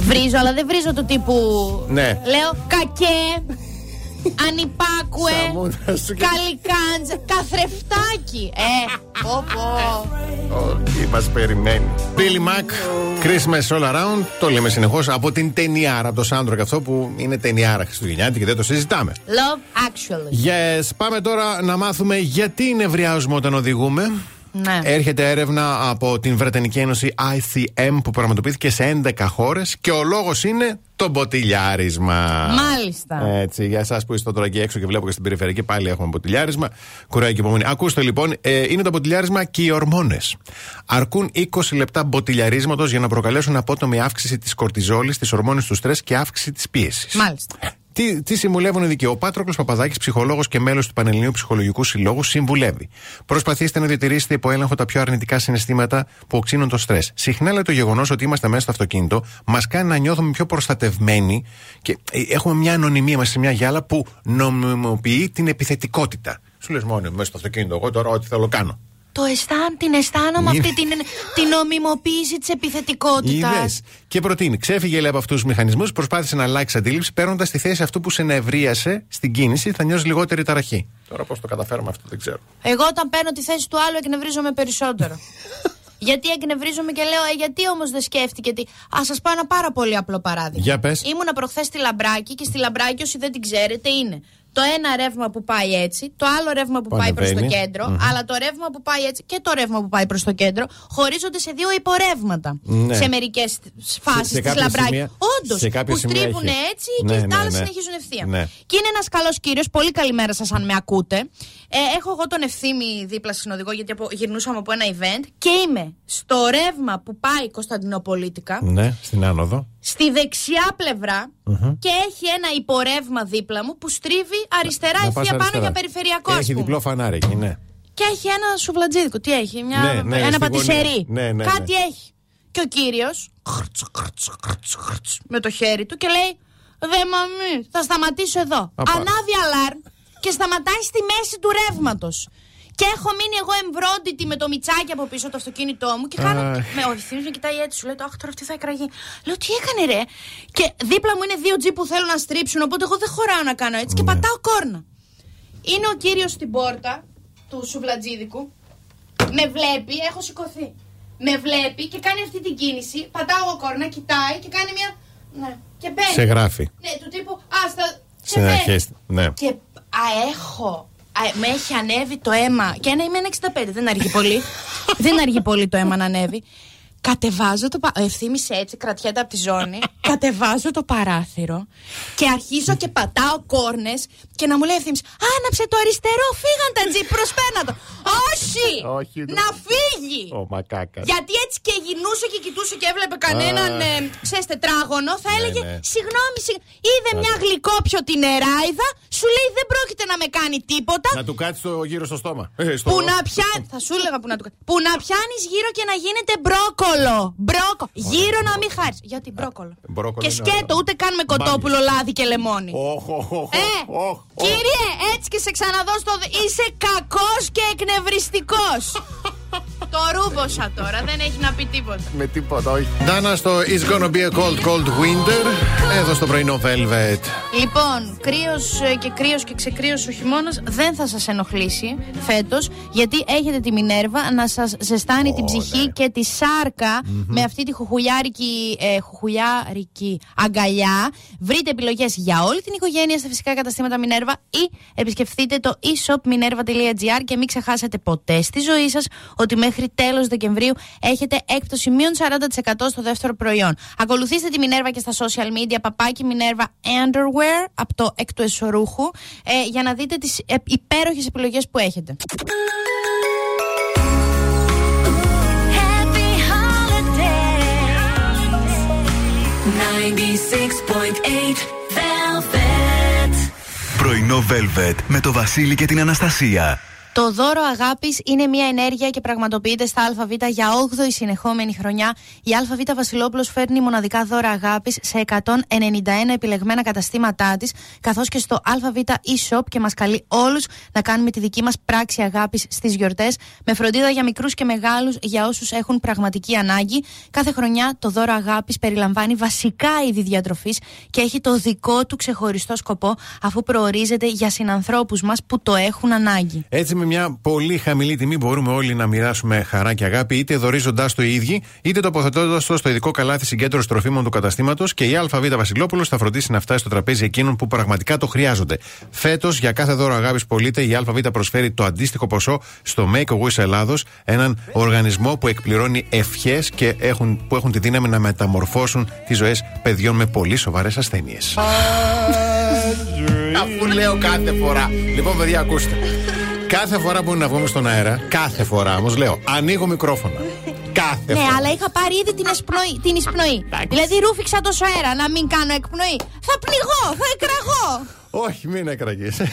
Speaker 3: Βρίζω, αλλά δεν βρίζω του τύπου.
Speaker 2: Ναι.
Speaker 3: Λέω κακέ, ανυπάκουε,
Speaker 2: Σαμούδα σου και-
Speaker 3: καλικάντζα, καθρεφτάκι. Ε, πω πω.
Speaker 2: Όχι, μας περιμένει. Billy Mac, Christmas all around. Το λέμε συνεχώς από την ταινιάρα, από το soundtrack αυτό που είναι ταινιάρα Χριστουγεννιάτικη και δεν το συζητάμε.
Speaker 3: Love actually.
Speaker 2: Yes, πάμε τώρα να μάθουμε γιατί νευριάζουμε όταν οδηγούμε.
Speaker 3: Ναι.
Speaker 2: Έρχεται έρευνα από την Βρετανική Ένωση ICM που πραγματοποιήθηκε σε 11 χώρες και ο λόγος είναι το μποτιλιάρισμα.
Speaker 3: Μάλιστα.
Speaker 2: Έτσι, για εσάς που είστε τώρα εκεί έξω και βλέπω και στην περιφερειακή πάλι έχουμε μποτιλιάρισμα. Κουράει και υπομονή. Ακούστε λοιπόν, ε, είναι το μποτιλιάρισμα και οι ορμόνες. Αρκούν 20 λεπτά μποτιλιαρίσματος για να προκαλέσουν απότομη αύξηση της κορτιζόλης, της ορμόνης του στρες και αύξηση της πίεσης.
Speaker 3: Μάλιστα.
Speaker 2: Τι, τι συμβουλεύουν οι ειδικοί. Ο Πάτροκλος Παπαδάκης, ψυχολόγος και μέλος του Πανελληνίου Ψυχολογικού Συλλόγου, συμβουλεύει. Προσπαθήστε να διατηρήσετε υπό έλεγχο τα πιο αρνητικά συναισθήματα που οξύνουν το στρες. Συχνά λέει το γεγονός ότι είμαστε μέσα στο αυτοκίνητο μας κάνει να νιώθουμε πιο προστατευμένοι και ε, έχουμε μια ανωνυμία μας σε μια γυάλα που νομιμοποιεί την επιθετικότητα. Σου λες μόνο μέσα στο αυτοκίνητο, εγώ τώρα ό,τι θέλω κάνω.
Speaker 3: Το αισθάν, την αισθάνομαι
Speaker 2: Είδε.
Speaker 3: αυτή την, την νομιμοποίηση της επιθετικότητας.
Speaker 2: Είδες. Και προτείνει. Ξέφυγε λέει, από αυτούς τους μηχανισμούς, προσπάθησε να αλλάξει αντίληψη, παίρνοντας τη θέση αυτού που σε νευρίασε στην κίνηση, θα νιώσεις λιγότερη ταραχή. Τώρα πώς το καταφέραμε αυτό δεν ξέρω.
Speaker 3: Εγώ όταν παίρνω τη θέση του άλλου εκνευρίζομαι περισσότερο. γιατί εκνευρίζομαι και λέω, ε, γιατί όμως δεν σκέφτηκε τι. Α σας πω ένα πάρα πολύ απλό παράδειγμα.
Speaker 2: Για πες.
Speaker 3: Ήμουνα προχθές στη Λαμπράκη και στη Λαμπράκη, όσοι δεν την ξέρετε, είναι το ένα ρεύμα που πάει έτσι, το άλλο ρεύμα που,
Speaker 2: Που
Speaker 3: πάει προς το
Speaker 2: ανεβαίνει.
Speaker 3: κεντρο
Speaker 2: Μμμ.
Speaker 3: αλλά το ρεύμα που πάει έτσι και το ρεύμα που πάει προς το κέντρο χωρίζονται σε δύο υπορεύματα.
Speaker 2: Ναι.
Speaker 3: Σε μερικές
Speaker 2: Σε-
Speaker 3: φάσεις
Speaker 2: σε
Speaker 3: της
Speaker 2: κάποια
Speaker 3: Λαμπράκη.
Speaker 2: σημεία-
Speaker 3: Όντως,
Speaker 2: σε κάποια
Speaker 3: που
Speaker 2: σημεία
Speaker 3: στρίβουν
Speaker 2: έχει.
Speaker 3: έτσι
Speaker 2: Ναι,
Speaker 3: και
Speaker 2: ναι,
Speaker 3: τα άλλα
Speaker 2: ναι.
Speaker 3: συνεχίζουν ευθεία.
Speaker 2: Ναι.
Speaker 3: Και είναι ένας καλός κύριος. Πολύ καλημέρα σας, αν με ακούτε. Ε, έχω εγώ τον ευθύμη δίπλα στην οδηγό, γιατί απο- γυρνούσαμε από ένα event και είμαι στο ρεύμα που πάει Κωνσταντινοπολίτικα,
Speaker 2: Ναι, στην άνοδο.
Speaker 3: Στη δεξιά πλευρά
Speaker 2: Μμμ.
Speaker 3: και έχει ένα υπορεύμα δίπλα μου που στρίβει αριστερά
Speaker 2: Να πας
Speaker 3: ευθεία πάνω
Speaker 2: αριστερά.
Speaker 3: για περιφερειακό, ας
Speaker 2: Έχει
Speaker 3: πούμε.
Speaker 2: διπλό φανάρι εκεί, ναι.
Speaker 3: Και έχει ένα σουβλατζίδικο. Τι έχει, μια,
Speaker 2: Ναι, ναι,
Speaker 3: ένα
Speaker 2: στη
Speaker 3: πατησερί.
Speaker 2: γωνία. Ναι, ναι,
Speaker 3: Κάτι
Speaker 2: ναι.
Speaker 3: έχει. Και ο κύριος με το χέρι του και λέει: Δε μαμί, θα σταματήσω εδώ.
Speaker 2: Απα.
Speaker 3: Ανάβει αλάρμ και σταματάει στη μέση του ρεύματος. Και έχω μείνει εγώ εμβρόντιτη με το μιτσάκι από πίσω το αυτοκίνητό μου και κάνω.
Speaker 2: Αχ.
Speaker 3: Με ο ευθύνη με κοιτάει έτσι, σου λέει: Αχ, τώρα αυτή θα εκραγεί. Λέω: Τι έκανε, ρε; Και δίπλα μου είναι δύο τζι που θέλουν να στρίψουν, οπότε εγώ δεν χωράω να κάνω έτσι και
Speaker 2: Ναι.
Speaker 3: πατάω κόρνα. Είναι ο κύριος στην πόρτα του σουβλατζίδικου. Με βλέπει, έχω σηκωθεί. Με βλέπει και κάνει αυτή την κίνηση. Πατάω εγώ κόρνα, κοιτάει και κάνει μια. Ναι. Και μπαίνει.
Speaker 2: Σε γράφει.
Speaker 3: Ναι, του τύπου. Άστα. και
Speaker 2: Στην
Speaker 3: μπαίνει.
Speaker 2: αρχή. Ναι.
Speaker 3: Και α, έχω. Α, με έχει ανέβει το αίμα. Και ένα είμαι ένα 65. Δεν αργεί πολύ. δεν αργεί πολύ το αίμα να ανέβει. Κατεβάζω το. πα- Ο ευθύμης έτσι, κρατιέται από τη ζώνη. κατεβάζω το παράθυρο και αρχίζω και πατάω κόρνες και να μου λέει ευθύμης Άναψε το αριστερό, φύγαν τα τζιπ, προσπένα το. Όχι!
Speaker 2: Όχι, το-
Speaker 3: να φύγει!
Speaker 2: Ο μακάκα.
Speaker 3: Γιατί έτσι και γινούσε και κοιτούσε και έβλεπε κανέναν,
Speaker 2: Α.
Speaker 3: ε, ξέρεις, τετράγωνο, θα έλεγε
Speaker 2: ναι.
Speaker 3: Συγγνώμη, συγγ- είδε μια γλυκόπιο την νεράιδα, σου λέει δεν πρόκειται να με κάνει τίποτα.
Speaker 2: Να του κάτσεις το γύρω στο στόμα. Ε, στο...
Speaker 3: Που να πιάνει. Θα σου έλεγα που να του κα- Που να πιάνεις γύρω και να γίνεται μπρόκολο. Μπρόκο. Γύρω να μην χάρει. Γιατί μπρόκολο;
Speaker 2: μπρόκολο
Speaker 3: και
Speaker 2: είναι
Speaker 3: σκέτο,
Speaker 2: ωραίο.
Speaker 3: ούτε καν με κοτόπουλο, λάδι και λεμόνι.
Speaker 2: Όχ, όχ, όχ,
Speaker 3: Ε,
Speaker 2: όχ, όχ.
Speaker 3: κύριε, έτσι και σε ξαναδώ στο. δ- Είσαι κακός και εκνευριστικός το ρούμποσα τώρα, δεν έχει να πει τίποτα.
Speaker 2: Με τίποτα, όχι. Ντάνα στο It's gonna be a cold, cold winter. Εδώ στο πρωινό Velvet.
Speaker 3: Λοιπόν, κρύος και κρύος και ξεκρύος ο χειμώνας δεν θα σας ενοχλήσει φέτος, γιατί έχετε τη Μινέρβα να σας ζεστάνει την ψυχή και τη σαρκα με αυτή τη χουχουλιάρικη, ε, χουχουλιάρικη αγκαλιά. Βρείτε επιλογές για όλη την οικογένεια στα φυσικά καταστήματα Μινέρβα ή επισκεφτείτε το e-shopminerva.gr και μην ξεχάσετε ποτέ στη ζωή σας ότι μέχρι τέλος Δεκεμβρίου έχετε έκπτωση μείον 40% στο δεύτερο προϊόν. Ακολουθήστε τη Μινέρβα και στα social media, παπάκι Μινέρβα Underwear από το εκ του εσωρούχου, ε, για να δείτε τις ε, υπέροχες επιλογές που έχετε.
Speaker 8: Happy holidays. 96.8 Velvet.
Speaker 1: Πρωινό Velvet με το Βασίλη και την Αναστασία.
Speaker 3: Το δώρο αγάπης είναι μια ενέργεια και πραγματοποιείται στα ΑΒ για 8η συνεχόμενη χρονιά. Η ΑΒ Βασιλόπουλος φέρνει μοναδικά δώρα αγάπης σε 191 επιλεγμένα καταστήματά της, καθώς και στο ΑΒ e-shop και μας καλεί όλους να κάνουμε τη δική μας πράξη αγάπης στις γιορτές, με φροντίδα για μικρούς και μεγάλους για όσους έχουν πραγματική ανάγκη. Κάθε χρονιά το δώρο αγάπης περιλαμβάνει βασικά είδη διατροφής και έχει το δικό του ξεχωριστό σκοπό, αφού προορίζεται για συνανθρώπους μας που το έχουν ανάγκη.
Speaker 2: Έτσι, με μια πολύ χαμηλή τιμή μπορούμε όλοι να μοιράσουμε χαρά και αγάπη, είτε δορίζοντά το οι ίδιοι, είτε τοποθετώντας το στο ειδικό καλάθι συγκέντρωση τροφίμων του καταστήματος και η ΑΒ Βασιλόπουλος θα φροντίσει να φτάσει στο τραπέζι εκείνων που πραγματικά το χρειάζονται. Φέτος, για κάθε δώρο αγάπης πολίτε, η ΑΒ προσφέρει το αντίστοιχο ποσό στο Make a Wish Ελλάδος, έναν οργανισμό που εκπληρώνει ευχές και έχουν, που έχουν τη δύναμη να μεταμορφώσουν τις ζωές παιδιών με πολύ σοβαρές ασθένειες. Αφού λέω κάθε φορά. Λοιπόν, παιδιά, ακούστε. Κάθε φορά που είναι να βγούμε στον αέρα, κάθε φορά όμως λέω, ανοίγω μικρόφωνα. Κάθε
Speaker 3: Ναι,
Speaker 2: φορά.
Speaker 3: αλλά είχα πάρει ήδη την, εσπνοή, την εισπνοή. Δηλαδή ρούφηξα τόσο αέρα να μην κάνω εκπνοή. Θα πνιγώ, θα εκραγώ.
Speaker 2: Όχι, μην έκραγε.
Speaker 3: Θεέ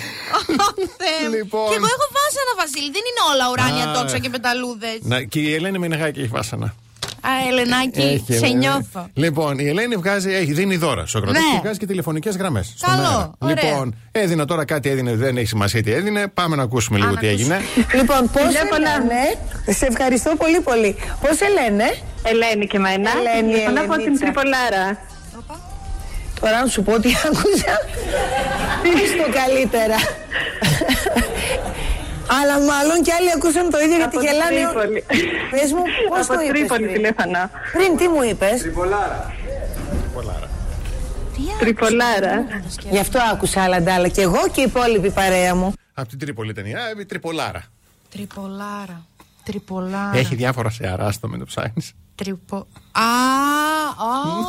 Speaker 3: μου.
Speaker 2: Λοιπόν.
Speaker 3: Και εγώ έχω βάσανα, Βασίλη. Δεν είναι όλα ουράνια
Speaker 2: Α.
Speaker 3: τόξα και πεταλούδες.
Speaker 2: Να, και η Ελένη Μενεγάκη έχει βάσανα.
Speaker 3: Α, Ελενάκη,
Speaker 2: Έχει,
Speaker 3: σε
Speaker 2: Ελένη.
Speaker 3: νιώθω.
Speaker 2: Λοιπόν, η Ελένη βγάζει, έχει, δίνει δώρα στο κρατό
Speaker 3: Ναι.
Speaker 2: και βγάζει και τηλεφωνικές γραμμές.
Speaker 3: Καλό, ωραία.
Speaker 2: Λοιπόν, έδινε τώρα κάτι, έδινε, δεν έχει σημασία τι έδινε. Πάμε να ακούσουμε λίγο
Speaker 3: να
Speaker 2: τι έγινε.
Speaker 9: Λοιπόν, πώς σε λένε. Σε ευχαριστώ πολύ πολύ. Πώς σε λένε.
Speaker 10: Ελένη και εμένα.
Speaker 9: Ελένη,
Speaker 10: Τηλεφωνώ από την
Speaker 9: Ελενίτσα.
Speaker 10: Τρυπολάρα.
Speaker 9: Τώρα να σου πω τι άκουσα. Πες το καλύτερα. Αλλά μάλλον και άλλοι ακούσαν το ίδιο γιατί
Speaker 10: Από την
Speaker 9: γελάνε.
Speaker 10: Τρίπολη.
Speaker 9: Πες μου, πώς
Speaker 10: Από
Speaker 9: το είπες
Speaker 10: Τρίπολη
Speaker 9: πριν.
Speaker 10: τηλέφωνα.
Speaker 9: Πριν τι μου είπες;
Speaker 10: Τρυπολάρα.
Speaker 9: Γι' αυτό άκουσα άλλα ντάλα. Και εγώ και η υπόλοιπη παρέα μου.
Speaker 2: Από την Τρίπολη ταινία. Α, η Τριπολάρα.
Speaker 3: Τριπολάρα. Τριπολάρα.
Speaker 2: Έχει διάφορα σε αράστο με το ψάχνεις.
Speaker 3: Τρυπο... Α, αχ.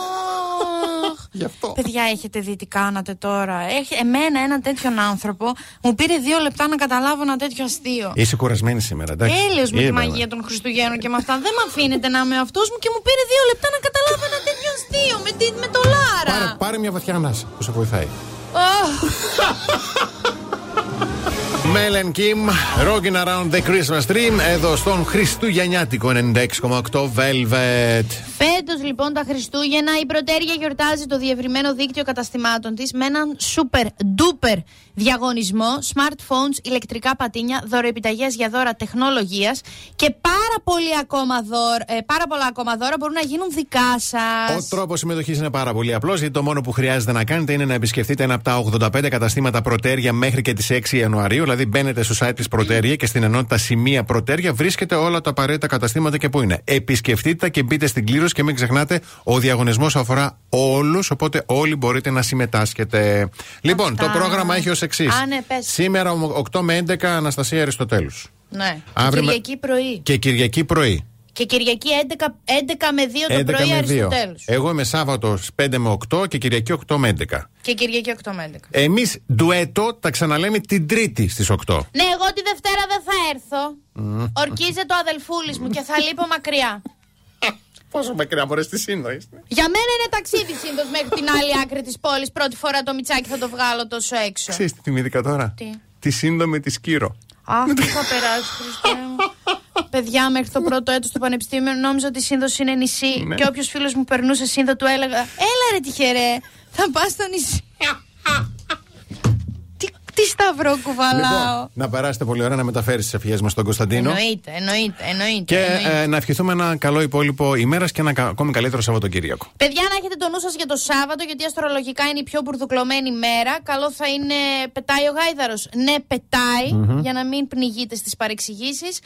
Speaker 2: Γι' αυτό.
Speaker 3: Παιδιά, έχετε δει τι κάνατε τώρα. Έχει, εμένα, έναν τέτοιον άνθρωπο, μου πήρε δύο λεπτά να καταλάβω ένα τέτοιο αστείο.
Speaker 2: Είσαι κουρασμένη σήμερα, εντάξει.
Speaker 3: Έλεος με τη
Speaker 2: Είπαμε.
Speaker 3: μαγεία των Χριστουγέννων και με αυτά. Δεν με αφήνετε να είμαι αυτός μου και μου πήρε δύο λεπτά να καταλάβω ένα τέτοιο αστείο με, τη, με το Λάρα.
Speaker 2: Πάρε, πάρε μια βαθιά ανάσα που σε βοηθάει.
Speaker 3: Αχ.
Speaker 2: Μέλεν Κιμ, Rocking Around the Christmas Dream, εδώ στον Χριστουγεννιάτικο 96,8 Velvet.
Speaker 3: Φέτος λοιπόν τα Χριστούγεννα η Πρωτέρια γιορτάζει το διευρυμένο δίκτυο καταστημάτων της με έναν super duper διαγωνισμό, smartphones, ηλεκτρικά πατίνια, δωροεπιταγές για δώρα τεχνολογίας και πάρα, πολύ ακόμα δώρα, ε, πάρα πολλά ακόμα δώρα μπορούν να γίνουν δικά σας.
Speaker 2: Ο τρόπος συμμετοχής είναι πάρα πολύ απλός, γιατί το μόνο που χρειάζεται να κάνετε είναι να επισκεφτείτε ένα από τα 85 καταστήματα Πρωτέρια μέχρι και τις 6 Ιανουαρίου. Δηλαδή, μπαίνετε στο site της Πρωτέρια και στην ενότητα Σημεία Πρωτέρια βρίσκετε όλα τα απαραίτητα καταστήματα και πού είναι. Επισκεφτείτε τα και μπείτε στην κλήρωση και μην ξεχνάτε, ο διαγωνισμός αφορά όλους, οπότε όλοι μπορείτε να συμμετάσχετε. Λοιπόν,
Speaker 3: Αυτά.
Speaker 2: το πρόγραμμα έχει ως εξής.
Speaker 3: Α, ναι, πες.
Speaker 2: Σήμερα 8 με 11 Αναστασία Αριστοτέλους.
Speaker 3: Ναι.
Speaker 2: Αύριο με-
Speaker 3: Κυριακή πρωί.
Speaker 2: Και Κυριακή πρωί.
Speaker 3: Και Κυριακή 11, 11 με 2 το
Speaker 2: 11
Speaker 3: πρωί
Speaker 2: με 2.
Speaker 3: Αριστοτέλους.
Speaker 2: Εγώ είμαι Σάββατος 5 με 8 και Κυριακή 8 με 11.
Speaker 3: Και Κυριακή 8 με 11.
Speaker 2: Εμείς ντουέτο τα ξαναλέμε την Τρίτη στις 8.
Speaker 3: Ναι, εγώ τη Δευτέρα δεν θα έρθω. Ορκίζεται ο αδελφούλης μου και θα λείπω μακριά.
Speaker 2: Πόσο μακριά μπορεί τη σύνδο είστε.
Speaker 3: Για μένα είναι ταξίδι σύντο μέχρι την άλλη άκρη της πόλης. Πρώτη φορά το μιτσάκι θα το βγάλω τόσο έξω.
Speaker 2: Ξέρεις τι θυμήθηκα τώρα;
Speaker 3: Τι;
Speaker 2: Τη σύντομη της Κύρο.
Speaker 3: Αχ, τι θα περάσει, Χριστέ μου. Παιδιά, μέχρι το πρώτο έτος του Πανεπιστήμιου νόμιζα ότι η Σύνδος είναι νησί.
Speaker 2: Ναι.
Speaker 3: Και όποιος φίλος μου περνούσε Σύνδο του έλεγα: Έλα ρε τυχερέ, θα πας στο νησί. τι, τι σταυρό κουβαλάω.
Speaker 2: Λοιπόν, να περάσετε πολύ ωραία να μεταφέρεις τις ευχές μας στον Κωνσταντίνο.
Speaker 3: Εννοείται, εννοείται, εννοείται.
Speaker 2: Και
Speaker 3: εννοείται.
Speaker 2: ε, να ευχηθούμε ένα καλό υπόλοιπο ημέρας και ένα κα- ακόμη καλύτερο Σαββατοκύριακο.
Speaker 3: Παιδιά, να έχετε το νου σας για το Σάββατο, γιατί αστρολογικά είναι η πιο μπουρδουκλωμένη μέρα. Καλό θα είναι. Πετάει ο γάιδαρος. Ναι, πετάει, για να μην πνιγείτε στις παρεξηγήσεις.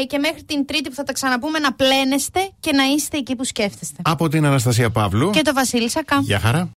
Speaker 3: Ε, και μέχρι την Τρίτη που θα τα ξαναπούμε, να πλένεστε και να είστε εκεί που σκέφτεστε.
Speaker 2: Από την Αναστασία Παύλου.
Speaker 3: Και το Βασίλη Σακά.
Speaker 2: Γεια χαρά.